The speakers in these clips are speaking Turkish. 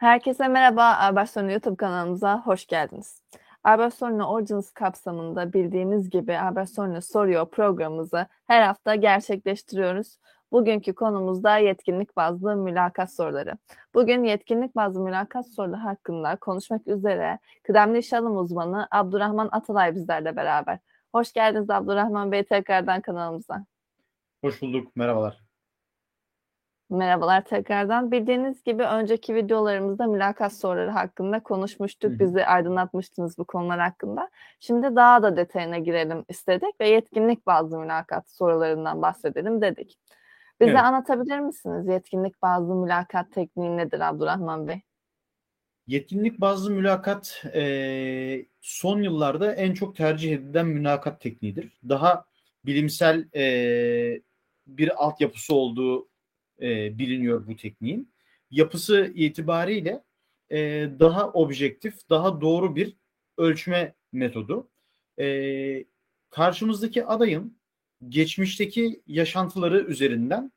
Herkese merhaba, Albertson'un YouTube kanalımıza hoş geldiniz. Albertson'un Origins kapsamında bildiğiniz gibi Albertson'un Soruyor programımızı her hafta gerçekleştiriyoruz. Bugünkü konumuz da yetkinlik bazlı mülakat soruları. Bugün yetkinlik bazlı mülakat soruları hakkında konuşmak üzere kıdemli iş alım uzmanı Abdurrahman Atalay bizlerle beraber. Hoş geldiniz Abdurrahman Bey tekrardan kanalımıza. Hoş bulduk, merhabalar. Merhabalar tekrardan. Bildiğiniz gibi önceki videolarımızda mülakat soruları hakkında konuşmuştuk. Bizi aydınlatmıştınız bu konular hakkında. Şimdi daha da detayına girelim istedik ve yetkinlik bazlı mülakat sorularından bahsedelim dedik. Bize Evet. anlatabilir misiniz yetkinlik bazlı mülakat tekniği nedir Abdurrahman Bey? Yetkinlik bazlı mülakat e, son yıllarda en çok tercih edilen mülakat tekniğidir. Daha bilimsel e, bir altyapısı olduğu e, biliniyor bu tekniğin. Yapısı itibariyle e, daha objektif, daha doğru bir ölçme metodu. E, karşımızdaki adayın geçmişteki yaşantıları üzerinden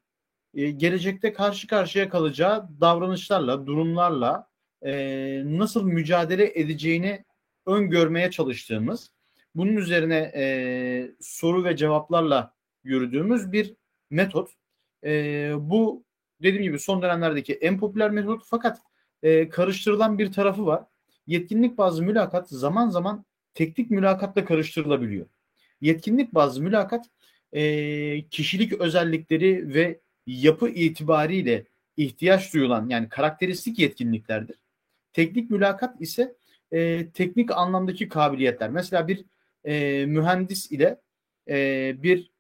e, gelecekte karşı karşıya kalacağı davranışlarla, durumlarla e, nasıl mücadele edeceğini öngörmeye çalıştığımız, bunun üzerine e, soru ve cevaplarla yürüdüğümüz bir metot. E, bu dediğim gibi son dönemlerdeki en popüler metot fakat e, karıştırılan bir tarafı var. Yetkinlik bazlı mülakat zaman zaman teknik mülakatla karıştırılabiliyor. Yetkinlik bazlı mülakat e, kişilik özellikleri ve yapı itibariyle ihtiyaç duyulan yani karakteristik yetkinliklerdir. Teknik mülakat ise e, teknik anlamdaki kabiliyetler. Mesela bir e, mühendis ile e, bir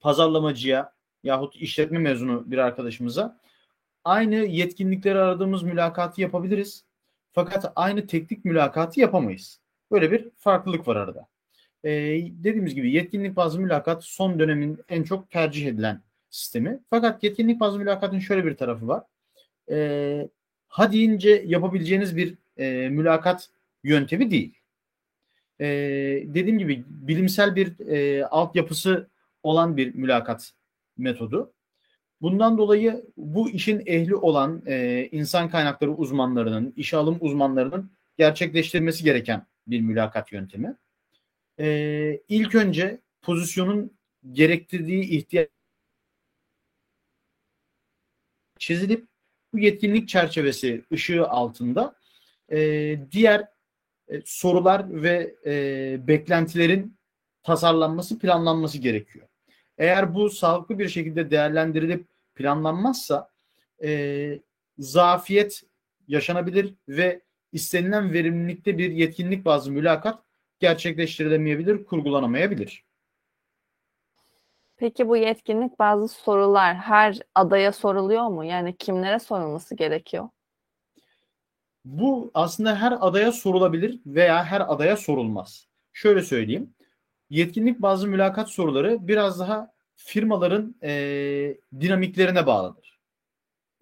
pazarlamacıya yahut işletme mezunu bir arkadaşımıza aynı yetkinlikleri aradığımız mülakatı yapabiliriz. Fakat aynı teknik mülakatı yapamayız. Böyle bir farklılık var arada. Ee, dediğimiz gibi yetkinlik bazlı mülakat son dönemin en çok tercih edilen sistemi. Fakat yetkinlik bazlı mülakatın şöyle bir tarafı var. Ee, ha deyince yapabileceğiniz bir e, mülakat yöntemi değil. Ee, dediğim gibi bilimsel bir e, altyapısı olan bir mülakat metodu. Bundan dolayı bu işin ehli olan e, insan kaynakları uzmanlarının, işe alım uzmanlarının gerçekleştirmesi gereken bir mülakat yöntemi. E, ilk önce pozisyonun gerektirdiği ihtiyaç çizilip bu yetkinlik çerçevesi ışığı altında e, diğer e, sorular ve e, beklentilerin tasarlanması, planlanması gerekiyor. Eğer bu sağlıklı bir şekilde değerlendirilip planlanmazsa e, zafiyet yaşanabilir ve istenilen verimlilikte bir yetkinlik bazlı mülakat gerçekleştirilemeyebilir, kurgulanamayabilir. Peki bu yetkinlik bazı sorular her adaya soruluyor mu? Yani kimlere sorulması gerekiyor? Bu aslında her adaya sorulabilir veya her adaya sorulmaz. Şöyle söyleyeyim. Yetkinlik bazı mülakat soruları biraz daha firmaların e, dinamiklerine bağlıdır.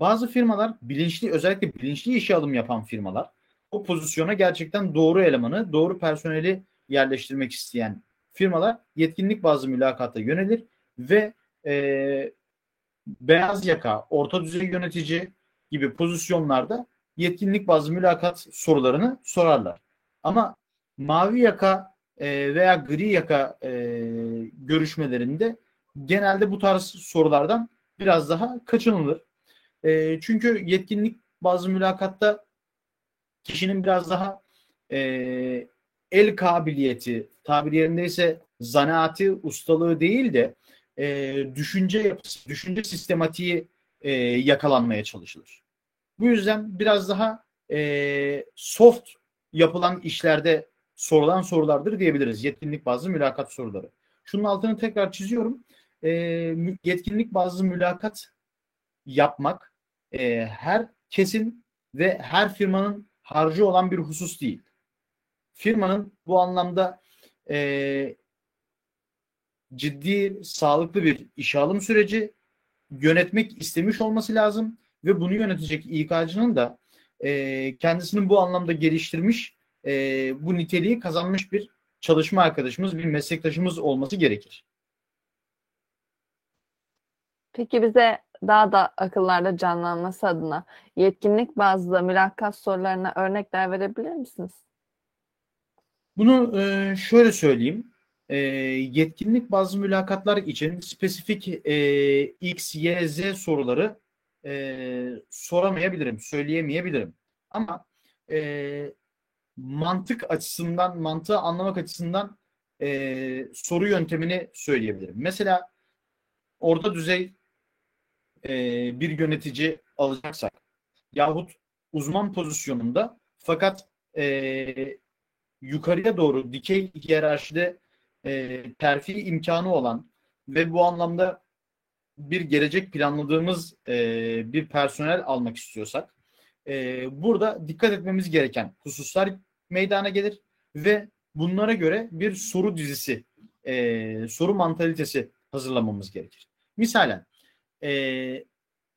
Bazı firmalar bilinçli özellikle bilinçli işe alım yapan firmalar o pozisyona gerçekten doğru elemanı, doğru personeli yerleştirmek isteyen firmalar yetkinlik bazı mülakata yönelir ve e, beyaz yaka, orta düzey yönetici gibi pozisyonlarda yetkinlik bazı mülakat sorularını sorarlar. Ama mavi yaka e, veya gri yaka e, görüşmelerinde genelde bu tarz sorulardan biraz daha kaçınılır. E, çünkü yetkinlik bazı mülakatta kişinin biraz daha el kabiliyeti, tabir yerindeyse zanaati, ustalığı değil de düşünce yapısı, düşünce sistematiği yakalanmaya çalışılır. Bu yüzden biraz daha soft yapılan işlerde sorulan sorulardır diyebiliriz. Yetkinlik bazlı mülakat soruları. Şunun altını tekrar çiziyorum. E, yetkinlik bazlı mülakat yapmak e, her kesin ve her firmanın harcı olan bir husus değil. Firmanın bu anlamda e, ciddi, sağlıklı bir işe alım süreci yönetmek istemiş olması lazım ve bunu yönetecek İK'cının da e, kendisinin bu anlamda geliştirmiş, e, bu niteliği kazanmış bir çalışma arkadaşımız, bir meslektaşımız olması gerekir. Peki bize daha da akıllarda canlanması adına yetkinlik bazlı mülakat sorularına örnekler verebilir misiniz? Bunu e, şöyle söyleyeyim. E, yetkinlik bazlı mülakatlar için spesifik e, X, Y, Z soruları e, soramayabilirim, söyleyemeyebilirim. Ama e, mantık açısından, mantığı anlamak açısından e, soru yöntemini söyleyebilirim. Mesela orta düzey e, bir yönetici alacaksak yahut uzman pozisyonunda fakat e, yukarıya doğru dikey hiyerarşide e, terfi imkanı olan ve bu anlamda bir gelecek planladığımız e, bir personel almak istiyorsak e, burada dikkat etmemiz gereken hususlar meydana gelir ve bunlara göre bir soru dizisi, e, soru mantalitesi hazırlamamız gerekir. Misalen e,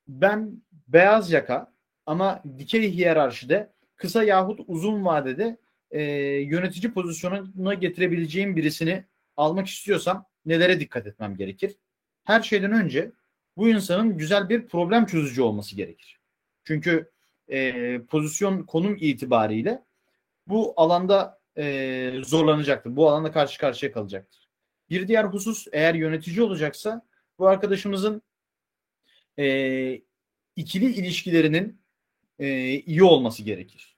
ben beyaz yaka ama dikey hiyerarşide kısa yahut uzun vadede e, yönetici pozisyonuna getirebileceğim birisini almak istiyorsam nelere dikkat etmem gerekir? Her şeyden önce bu insanın güzel bir problem çözücü olması gerekir. Çünkü e, pozisyon konum itibariyle bu alanda e, zorlanacaktır. Bu alanda karşı karşıya kalacaktır. Bir diğer husus eğer yönetici olacaksa bu arkadaşımızın e, ikili ilişkilerinin e, iyi olması gerekir.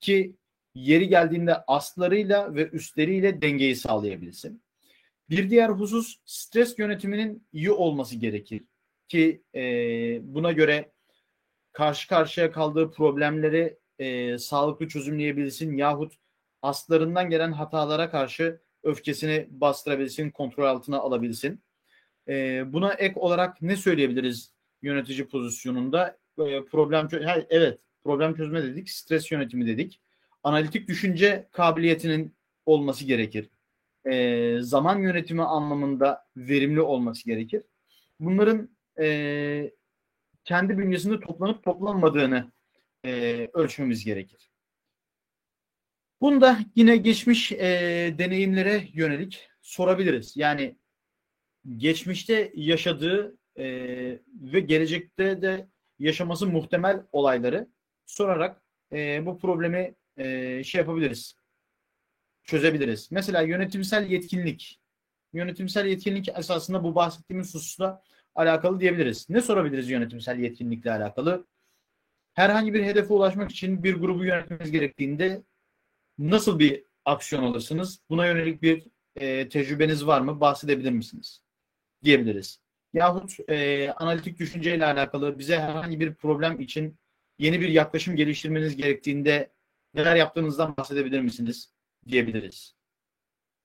Ki yeri geldiğinde aslarıyla ve üstleriyle dengeyi sağlayabilsin. Bir diğer husus stres yönetiminin iyi olması gerekir. Ki e, buna göre karşı karşıya kaldığı problemleri e, sağlıklı çözümleyebilsin yahut aslarından gelen hatalara karşı öfkesini bastırabilsin, kontrol altına alabilsin. E, buna ek olarak ne söyleyebiliriz yönetici pozisyonunda? E, problem evet problem çözme dedik, stres yönetimi dedik. Analitik düşünce kabiliyetinin olması gerekir. E, zaman yönetimi anlamında verimli olması gerekir. Bunların e, kendi bünyesinde toplanıp toplanmadığını e, ölçmemiz gerekir. Bunda yine geçmiş e, deneyimlere yönelik sorabiliriz. Yani geçmişte yaşadığı e, ve gelecekte de yaşaması muhtemel olayları sorarak e, bu problemi e, şey yapabiliriz. Çözebiliriz. Mesela yönetimsel yetkinlik. Yönetimsel yetkinlik esasında bu bahsettiğimiz hususla alakalı diyebiliriz. Ne sorabiliriz yönetimsel yetkinlikle alakalı? Herhangi bir hedefe ulaşmak için bir grubu yönetmeniz gerektiğinde nasıl bir aksiyon alırsınız? Buna yönelik bir e, tecrübeniz var mı? Bahsedebilir misiniz? Diyebiliriz. Yahut e, analitik düşünceyle alakalı bize herhangi bir problem için yeni bir yaklaşım geliştirmeniz gerektiğinde neler yaptığınızdan bahsedebilir misiniz? Diyebiliriz.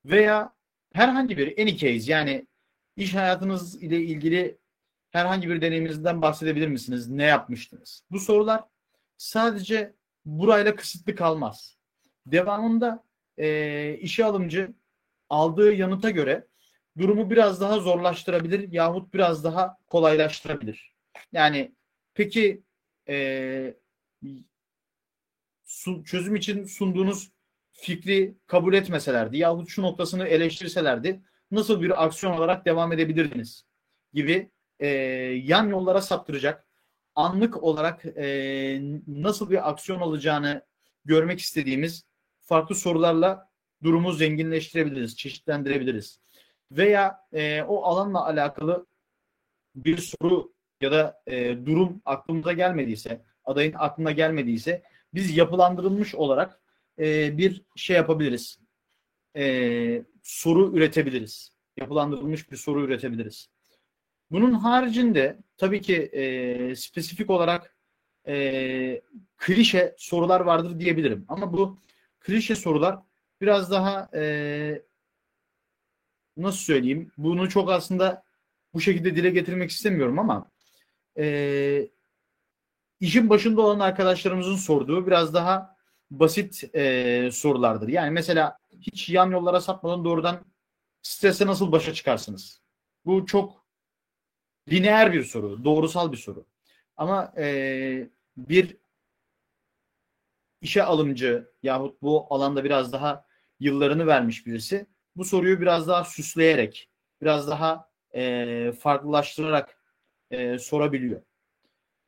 Veya herhangi bir any case yani iş hayatınız ile ilgili herhangi bir deneyiminizden bahsedebilir misiniz? Ne yapmıştınız? Bu sorular sadece burayla kısıtlı kalmaz. Devamında e, işe alımcı aldığı yanıta göre durumu biraz daha zorlaştırabilir yahut biraz daha kolaylaştırabilir. Yani peki e, su, çözüm için sunduğunuz fikri kabul etmeselerdi yahut şu noktasını eleştirselerdi nasıl bir aksiyon olarak devam edebilirdiniz gibi e, yan yollara saptıracak anlık olarak e, nasıl bir aksiyon alacağını görmek istediğimiz farklı sorularla durumu zenginleştirebiliriz, çeşitlendirebiliriz. Veya e, o alanla alakalı bir soru ya da e, durum aklımıza gelmediyse, adayın aklına gelmediyse biz yapılandırılmış olarak e, bir şey yapabiliriz. E, soru üretebiliriz. Yapılandırılmış bir soru üretebiliriz. Bunun haricinde tabii ki e, spesifik olarak e, klişe sorular vardır diyebilirim. Ama bu klişe sorular biraz daha e, nasıl söyleyeyim? Bunu çok aslında bu şekilde dile getirmek istemiyorum ama e, işin başında olan arkadaşlarımızın sorduğu biraz daha basit e, sorulardır. Yani mesela hiç yan yollara sapmadan doğrudan strese nasıl başa çıkarsınız? Bu çok lineer bir soru, doğrusal bir soru. Ama e, bir işe alımcı yahut bu alanda biraz daha yıllarını vermiş birisi bu soruyu biraz daha süsleyerek, biraz daha e, farklılaştırarak e, sorabiliyor.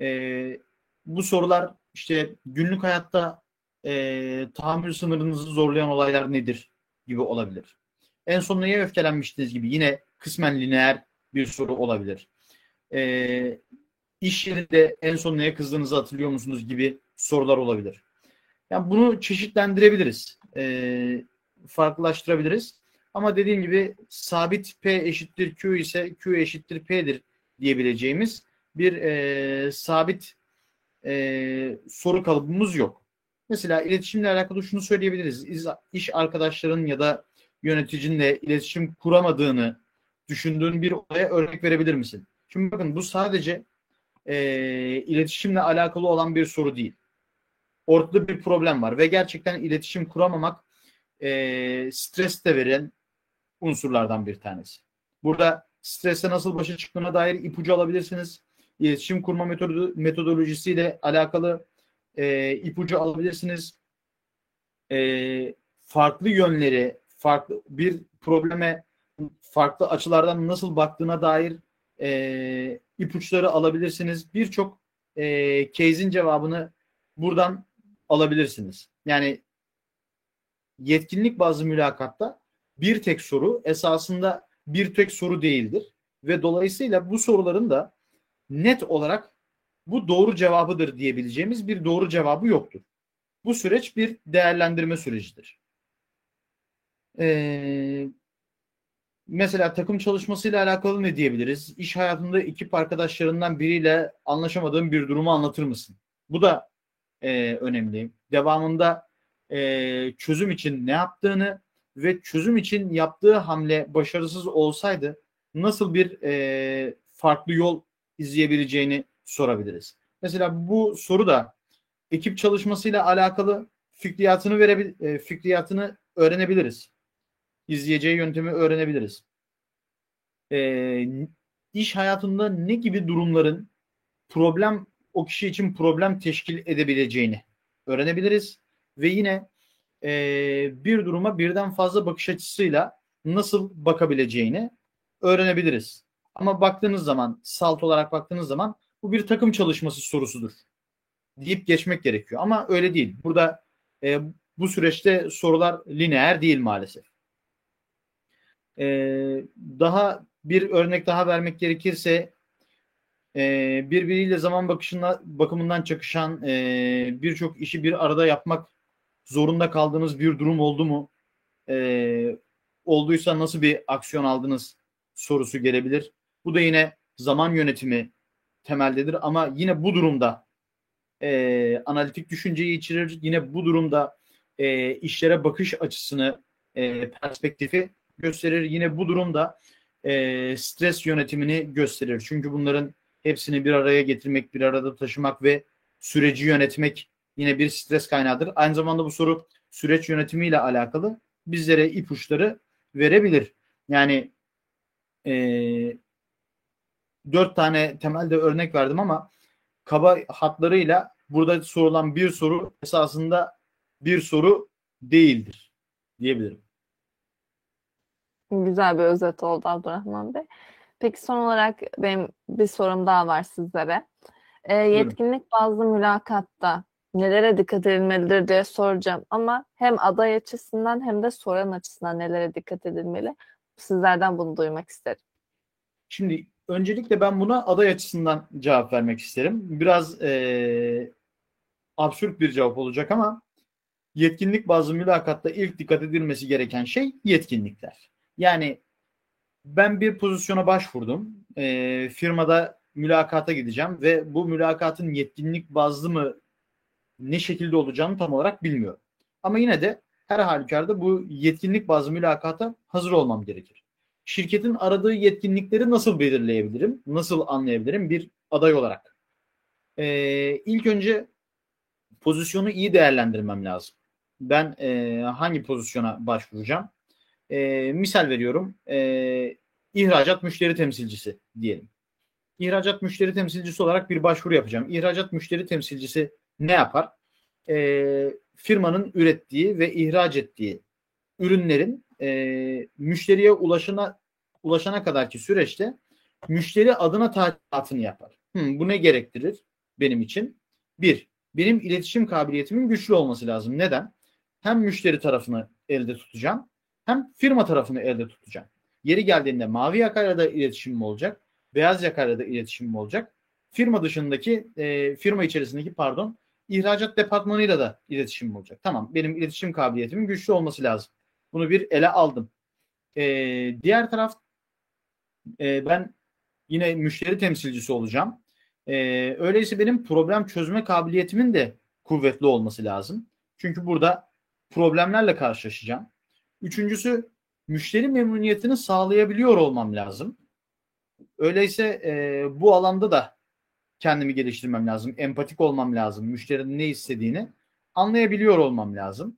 E, bu sorular işte günlük hayatta e, tahammül sınırınızı zorlayan olaylar nedir gibi olabilir. En son neye öfkelenmiştiniz gibi yine kısmen lineer bir soru olabilir. E, iş yerinde en son neye kızdığınızı hatırlıyor musunuz gibi sorular olabilir. Yani bunu çeşitlendirebiliriz. E, farklılaştırabiliriz. Ama dediğim gibi sabit P eşittir Q ise Q eşittir P'dir diyebileceğimiz bir e, sabit e, soru kalıbımız yok. Mesela iletişimle alakalı şunu söyleyebiliriz. İş arkadaşların ya da yöneticinle iletişim kuramadığını düşündüğün bir olaya örnek verebilir misin? Şimdi bakın bu sadece e, iletişimle alakalı olan bir soru değil. Ortada bir problem var ve gerçekten iletişim kuramamak e, stres de veren unsurlardan bir tanesi. Burada strese nasıl başa çıktığına dair ipucu alabilirsiniz. İletişim kurma metodu, metodolojisiyle alakalı e, ipucu alabilirsiniz. E, farklı yönleri, farklı bir probleme farklı açılardan nasıl baktığına dair e, ipuçları alabilirsiniz. Birçok e, case'in cevabını buradan alabilirsiniz. Yani yetkinlik bazı mülakatta bir tek soru esasında bir tek soru değildir. Ve dolayısıyla bu soruların da net olarak bu doğru cevabıdır diyebileceğimiz bir doğru cevabı yoktur. Bu süreç bir değerlendirme sürecidir. Ee, mesela takım çalışmasıyla alakalı ne diyebiliriz? İş hayatında ekip arkadaşlarından biriyle anlaşamadığın bir durumu anlatır mısın? Bu da e, önemli. Devamında e, çözüm için ne yaptığını ve çözüm için yaptığı hamle başarısız olsaydı nasıl bir e, farklı yol izleyebileceğini sorabiliriz. Mesela bu soru da ekip çalışmasıyla alakalı fikriyatını verebil e, fikriyatını öğrenebiliriz. İzleyeceği yöntemi öğrenebiliriz. E, iş hayatında ne gibi durumların problem o kişi için problem teşkil edebileceğini öğrenebiliriz ve yine e, bir duruma birden fazla bakış açısıyla nasıl bakabileceğini öğrenebiliriz. Ama baktığınız zaman, salt olarak baktığınız zaman bu bir takım çalışması sorusudur deyip geçmek gerekiyor. Ama öyle değil. Burada e, bu süreçte sorular lineer değil maalesef. E, daha bir örnek daha vermek gerekirse e, birbiriyle zaman bakışına, bakımından çakışan e, birçok işi bir arada yapmak zorunda kaldığınız bir durum oldu mu? E, olduysa nasıl bir aksiyon aldınız sorusu gelebilir. Bu da yine zaman yönetimi temeldedir ama yine bu durumda e, analitik düşünceyi içerir. Yine bu durumda e, işlere bakış açısını, e, perspektifi gösterir. Yine bu durumda e, stres yönetimini gösterir. Çünkü bunların hepsini bir araya getirmek, bir arada taşımak ve süreci yönetmek yine bir stres kaynağıdır. Aynı zamanda bu soru süreç yönetimiyle alakalı bizlere ipuçları verebilir. Yani e, dört tane temelde örnek verdim ama kaba hatlarıyla burada sorulan bir soru esasında bir soru değildir diyebilirim. Güzel bir özet oldu Abdurrahman Bey. Peki son olarak benim bir sorum daha var sizlere. E, yetkinlik bazlı mülakatta nelere dikkat edilmelidir diye soracağım ama hem aday açısından hem de soran açısından nelere dikkat edilmeli? Sizlerden bunu duymak isterim. Şimdi öncelikle ben buna aday açısından cevap vermek isterim. Biraz e, absürt bir cevap olacak ama yetkinlik bazı mülakatta ilk dikkat edilmesi gereken şey yetkinlikler. Yani ben bir pozisyona başvurdum. E, firmada mülakata gideceğim ve bu mülakatın yetkinlik bazlı mı ne şekilde olacağını tam olarak bilmiyorum. Ama yine de her halükarda bu yetkinlik bazı mülakata hazır olmam gerekir. Şirketin aradığı yetkinlikleri nasıl belirleyebilirim? Nasıl anlayabilirim bir aday olarak? Ee, ilk önce pozisyonu iyi değerlendirmem lazım. Ben e, hangi pozisyona başvuracağım? E, misal veriyorum. E, ihracat müşteri temsilcisi diyelim. İhracat müşteri temsilcisi olarak bir başvuru yapacağım. İhracat müşteri temsilcisi ne yapar? E, firmanın ürettiği ve ihraç ettiği ürünlerin e, müşteriye ulaşana ulaşana kadarki süreçte müşteri adına tadilatını yapar. Hmm, bu ne gerektirir benim için? Bir, benim iletişim kabiliyetimin güçlü olması lazım. Neden? Hem müşteri tarafını elde tutacağım hem firma tarafını elde tutacağım. Yeri geldiğinde mavi yakayla da iletişimim olacak. Beyaz yakayla da iletişimim olacak. Firma dışındaki, e, firma içerisindeki pardon, ihracat departmanıyla da iletişimim olacak. Tamam, benim iletişim kabiliyetimin güçlü olması lazım. Bunu bir ele aldım. E, diğer taraf, e, ben yine müşteri temsilcisi olacağım. E, öyleyse benim problem çözme kabiliyetimin de kuvvetli olması lazım. Çünkü burada problemlerle karşılaşacağım. Üçüncüsü müşteri memnuniyetini sağlayabiliyor olmam lazım. Öyleyse e, bu alanda da kendimi geliştirmem lazım. Empatik olmam lazım. Müşterinin ne istediğini anlayabiliyor olmam lazım.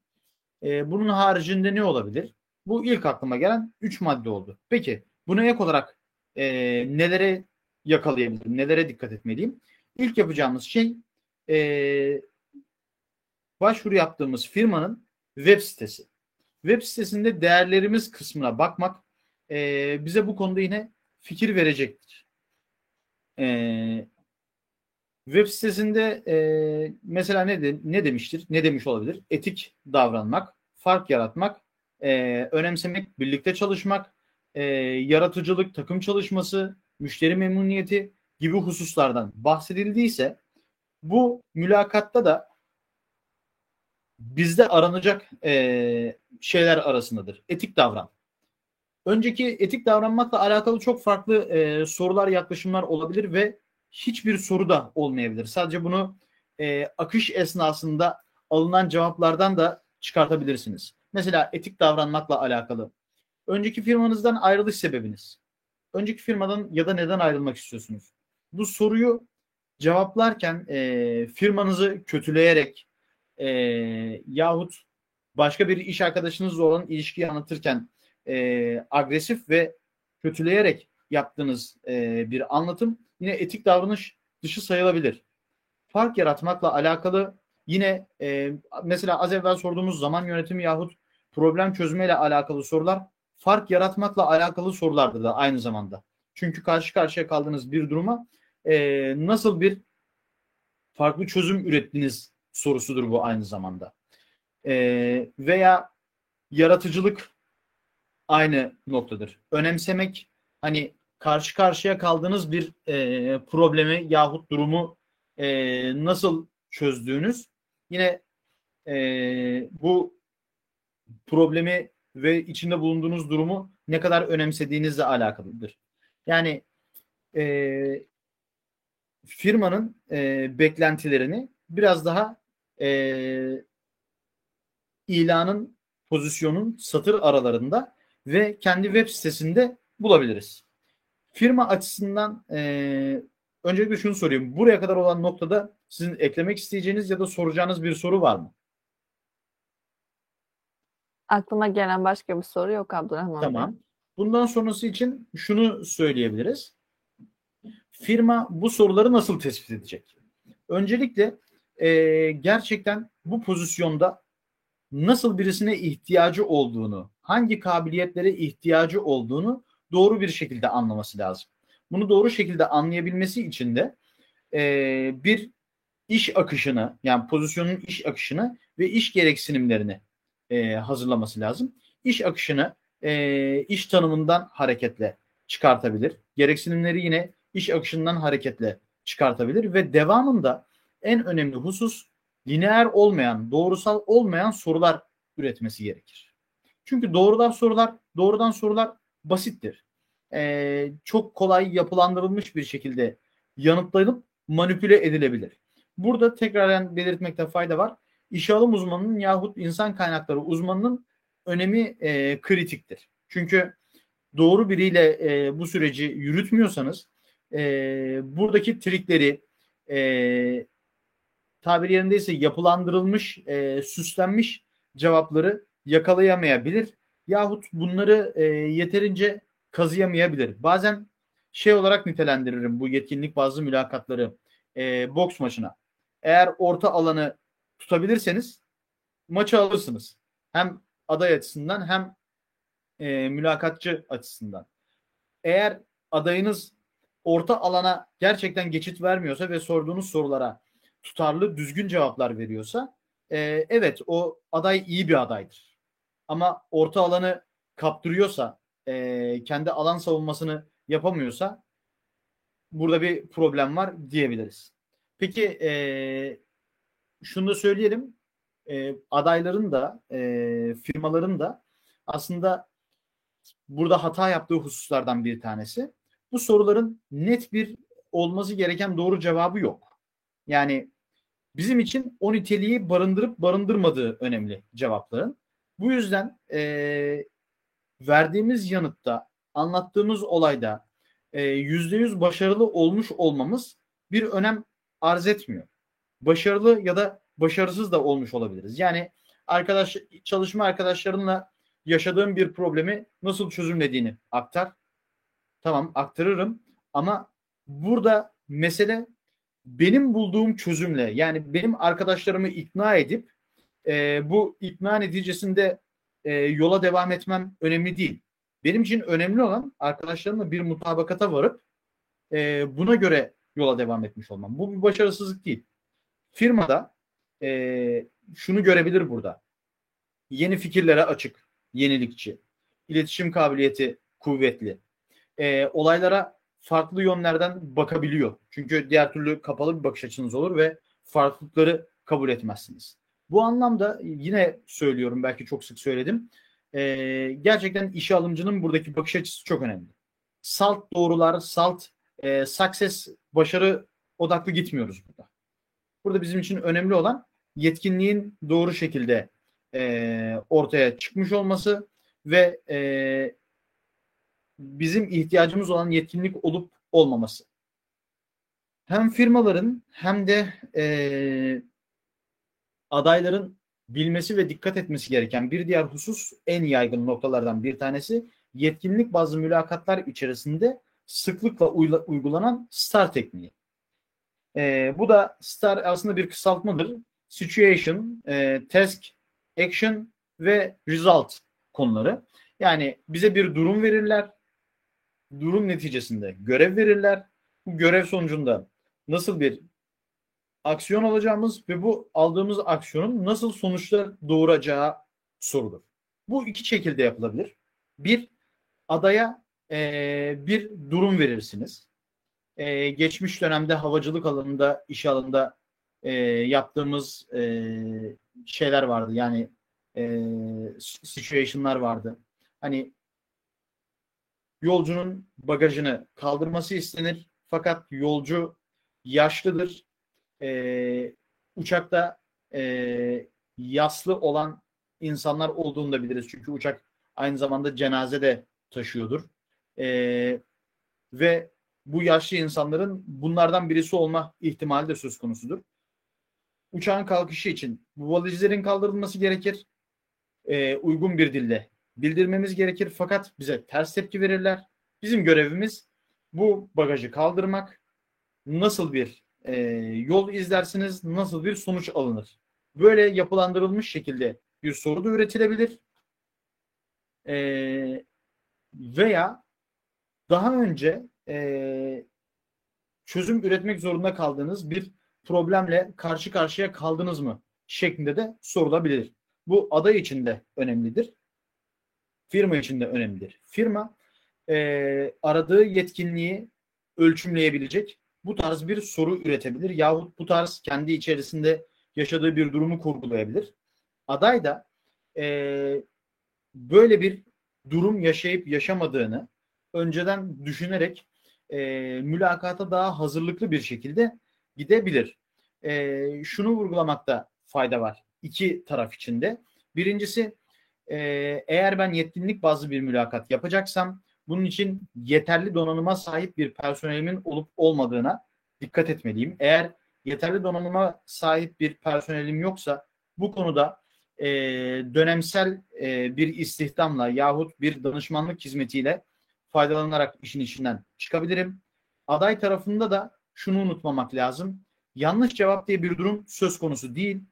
E, bunun haricinde ne olabilir? Bu ilk aklıma gelen üç madde oldu. Peki buna ek olarak e, nelere yakalayabilirim? Nelere dikkat etmeliyim? İlk yapacağımız şey e, başvuru yaptığımız firmanın web sitesi. Web sitesinde değerlerimiz kısmına bakmak e, bize bu konuda yine fikir verecektir. E, web sitesinde e, mesela ne, de, ne demiştir? Ne demiş olabilir? Etik davranmak, fark yaratmak, e, önemsemek, birlikte çalışmak, e, yaratıcılık, takım çalışması, müşteri memnuniyeti gibi hususlardan bahsedildiyse bu mülakatta da bizde aranacak e, şeyler arasındadır. Etik davran. Önceki etik davranmakla alakalı çok farklı e, sorular, yaklaşımlar olabilir ve hiçbir soru da olmayabilir. Sadece bunu e, akış esnasında alınan cevaplardan da çıkartabilirsiniz. Mesela etik davranmakla alakalı. Önceki firmanızdan ayrılış sebebiniz. Önceki firmadan ya da neden ayrılmak istiyorsunuz? Bu soruyu cevaplarken e, firmanızı kötüleyerek e, yahut başka bir iş arkadaşınızla olan ilişkiyi anlatırken e, agresif ve kötüleyerek yaptığınız e, bir anlatım yine etik davranış dışı sayılabilir. Fark yaratmakla alakalı yine e, mesela az evvel sorduğumuz zaman yönetimi yahut problem çözmeyle alakalı sorular fark yaratmakla alakalı sorulardır da aynı zamanda. Çünkü karşı karşıya kaldığınız bir duruma e, nasıl bir farklı çözüm ürettiniz sorusudur bu aynı zamanda. E, veya yaratıcılık aynı noktadır. Önemsemek hani karşı karşıya kaldığınız bir e, problemi yahut durumu e, nasıl çözdüğünüz yine e, bu problemi ve içinde bulunduğunuz durumu ne kadar önemsediğinizle alakalıdır. Yani e, firmanın e, beklentilerini biraz daha e, ilanın pozisyonun satır aralarında ve kendi web sitesinde bulabiliriz. Firma açısından e, öncelikle şunu sorayım. Buraya kadar olan noktada sizin eklemek isteyeceğiniz ya da soracağınız bir soru var mı? Aklıma gelen başka bir soru yok Abdurrahman Tamam. Bey. Bundan sonrası için şunu söyleyebiliriz. Firma bu soruları nasıl tespit edecek? Öncelikle e, gerçekten bu pozisyonda nasıl birisine ihtiyacı olduğunu, hangi kabiliyetlere ihtiyacı olduğunu doğru bir şekilde anlaması lazım. Bunu doğru şekilde anlayabilmesi için de e, bir iş akışını yani pozisyonun iş akışını ve iş gereksinimlerini e, hazırlaması lazım. İş akışını e, iş tanımından hareketle çıkartabilir. Gereksinimleri yine iş akışından hareketle çıkartabilir ve devamında en önemli husus lineer olmayan, doğrusal olmayan sorular üretmesi gerekir. Çünkü doğrudan sorular, doğrudan sorular basittir. Ee, çok kolay yapılandırılmış bir şekilde yanıtlanıp manipüle edilebilir. Burada tekraren belirtmekte fayda var. İşe alım uzmanının yahut insan kaynakları uzmanının önemi e, kritiktir. Çünkü doğru biriyle e, bu süreci yürütmüyorsanız e, buradaki trikleri, e, tabiri yerindeyse yapılandırılmış, e, süslenmiş cevapları yakalayamayabilir. Yahut bunları e, yeterince kazıyamayabilir. Bazen şey olarak nitelendiririm bu yetkinlik bazı mülakatları e, boks maçına. Eğer orta alanı tutabilirseniz maçı alırsınız. Hem aday açısından hem e, mülakatçı açısından. Eğer adayınız orta alana gerçekten geçit vermiyorsa ve sorduğunuz sorulara tutarlı, düzgün cevaplar veriyorsa e, evet o aday iyi bir adaydır. Ama orta alanı kaptırıyorsa, e, kendi alan savunmasını yapamıyorsa burada bir problem var diyebiliriz. Peki e, şunu da söyleyelim. E, adayların da e, firmaların da aslında burada hata yaptığı hususlardan bir tanesi. Bu soruların net bir olması gereken doğru cevabı yok. Yani bizim için o niteliği barındırıp barındırmadığı önemli cevapların. Bu yüzden e, verdiğimiz yanıtta, anlattığımız olayda yüzde yüz başarılı olmuş olmamız bir önem arz etmiyor. Başarılı ya da başarısız da olmuş olabiliriz. Yani arkadaş çalışma arkadaşlarınla yaşadığım bir problemi nasıl çözümlediğini aktar. Tamam aktarırım ama burada mesele benim bulduğum çözümle yani benim arkadaşlarımı ikna edip e, bu ikna neticesinde e, yola devam etmem önemli değil. Benim için önemli olan arkadaşlarımla bir mutabakata varıp e, buna göre yola devam etmiş olmam. Bu bir başarısızlık değil. Firmada e, şunu görebilir burada. Yeni fikirlere açık, yenilikçi, iletişim kabiliyeti kuvvetli, e, olaylara farklı yönlerden bakabiliyor. Çünkü diğer türlü kapalı bir bakış açınız olur ve farklılıkları kabul etmezsiniz. Bu anlamda yine söylüyorum belki çok sık söyledim. E, gerçekten işe alımcının buradaki bakış açısı çok önemli. Salt doğrular, salt e, success, başarı odaklı gitmiyoruz burada. Burada bizim için önemli olan yetkinliğin doğru şekilde e, ortaya çıkmış olması ve e, bizim ihtiyacımız olan yetkinlik olup olmaması. Hem firmaların hem de e, adayların bilmesi ve dikkat etmesi gereken bir diğer husus en yaygın noktalardan bir tanesi yetkinlik bazı mülakatlar içerisinde sıklıkla uygulanan STAR tekniği. E, bu da STAR aslında bir kısaltmadır. Situation, e, Task, Action ve Result konuları. Yani bize bir durum verirler. Durum neticesinde görev verirler. Bu görev sonucunda nasıl bir aksiyon alacağımız ve bu aldığımız aksiyonun nasıl sonuçlar doğuracağı sorulur. Bu iki şekilde yapılabilir. Bir, adaya e, bir durum verirsiniz. E, geçmiş dönemde havacılık alanında, iş alanında e, yaptığımız e, şeyler vardı. Yani e, situation'lar vardı. Hani yolcunun bagajını kaldırması istenir. Fakat yolcu yaşlıdır. E, uçakta e, yaslı olan insanlar olduğunu da biliriz. Çünkü uçak aynı zamanda cenaze de taşıyordur. E, ve bu yaşlı insanların bunlardan birisi olma ihtimali de söz konusudur. Uçağın kalkışı için bu valizlerin kaldırılması gerekir. E, uygun bir dille bildirmemiz gerekir. Fakat bize ters tepki verirler. Bizim görevimiz bu bagajı kaldırmak. Nasıl bir e, yol izlersiniz, nasıl bir sonuç alınır? Böyle yapılandırılmış şekilde bir soru da üretilebilir. E, veya daha önce e, çözüm üretmek zorunda kaldığınız bir problemle karşı karşıya kaldınız mı şeklinde de sorulabilir. Bu aday için de önemlidir. Firma için de önemlidir. Firma e, aradığı yetkinliği ölçümleyebilecek bu tarz bir soru üretebilir yahut bu tarz kendi içerisinde yaşadığı bir durumu kurgulayabilir. Aday da e, böyle bir durum yaşayıp yaşamadığını önceden düşünerek e, mülakata daha hazırlıklı bir şekilde gidebilir. E, şunu vurgulamakta fayda var iki taraf içinde. Birincisi e, eğer ben yetkinlik bazlı bir mülakat yapacaksam bunun için yeterli donanıma sahip bir personelimin olup olmadığına dikkat etmeliyim. Eğer yeterli donanıma sahip bir personelim yoksa bu konuda e, dönemsel e, bir istihdamla yahut bir danışmanlık hizmetiyle faydalanarak işin içinden çıkabilirim. Aday tarafında da şunu unutmamak lazım. Yanlış cevap diye bir durum söz konusu değil.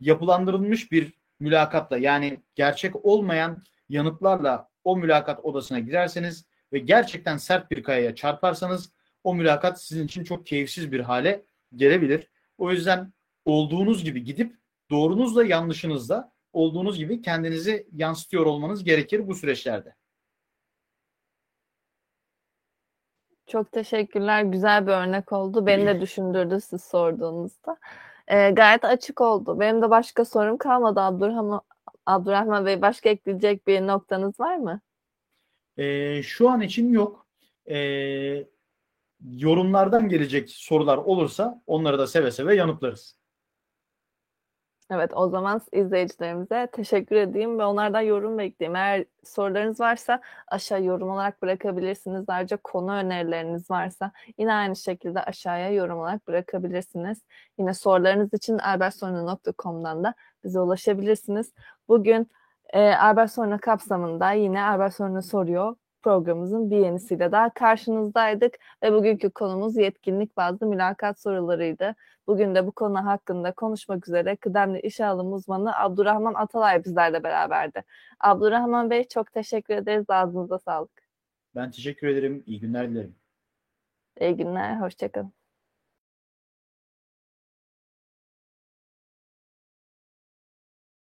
Yapılandırılmış bir mülakatla yani gerçek olmayan yanıtlarla o mülakat odasına girerseniz ve gerçekten sert bir kayaya çarparsanız o mülakat sizin için çok keyifsiz bir hale gelebilir. O yüzden olduğunuz gibi gidip doğrunuzla yanlışınızla olduğunuz gibi kendinizi yansıtıyor olmanız gerekir bu süreçlerde. Çok teşekkürler. Güzel bir örnek oldu. Beni de düşündürdü siz sorduğunuzda. Ee, gayet açık oldu. Benim de başka sorum kalmadı Abdurrahman, Abdurrahman Bey. Başka ekleyecek bir noktanız var mı? Ee, şu an için yok. Ee, yorumlardan gelecek sorular olursa onları da seve seve yanıtlarız. Evet, o zaman izleyicilerimize teşekkür edeyim ve onlardan yorum bekleyeyim. Eğer sorularınız varsa aşağı yorum olarak bırakabilirsiniz. Ayrıca konu önerileriniz varsa yine aynı şekilde aşağıya yorum olarak bırakabilirsiniz. Yine sorularınız için albertsorno.com'dan da bize ulaşabilirsiniz. Bugün e, Albert Sorno kapsamında yine Albert Sorno soruyor programımızın bir yenisiyle daha karşınızdaydık ve bugünkü konumuz yetkinlik bazlı mülakat sorularıydı. Bugün de bu konu hakkında konuşmak üzere kıdemli iş alım uzmanı Abdurrahman Atalay bizlerle beraberdi. Abdurrahman Bey çok teşekkür ederiz. Ağzınıza sağlık. Ben teşekkür ederim. İyi günler dilerim. İyi günler. Hoşçakalın.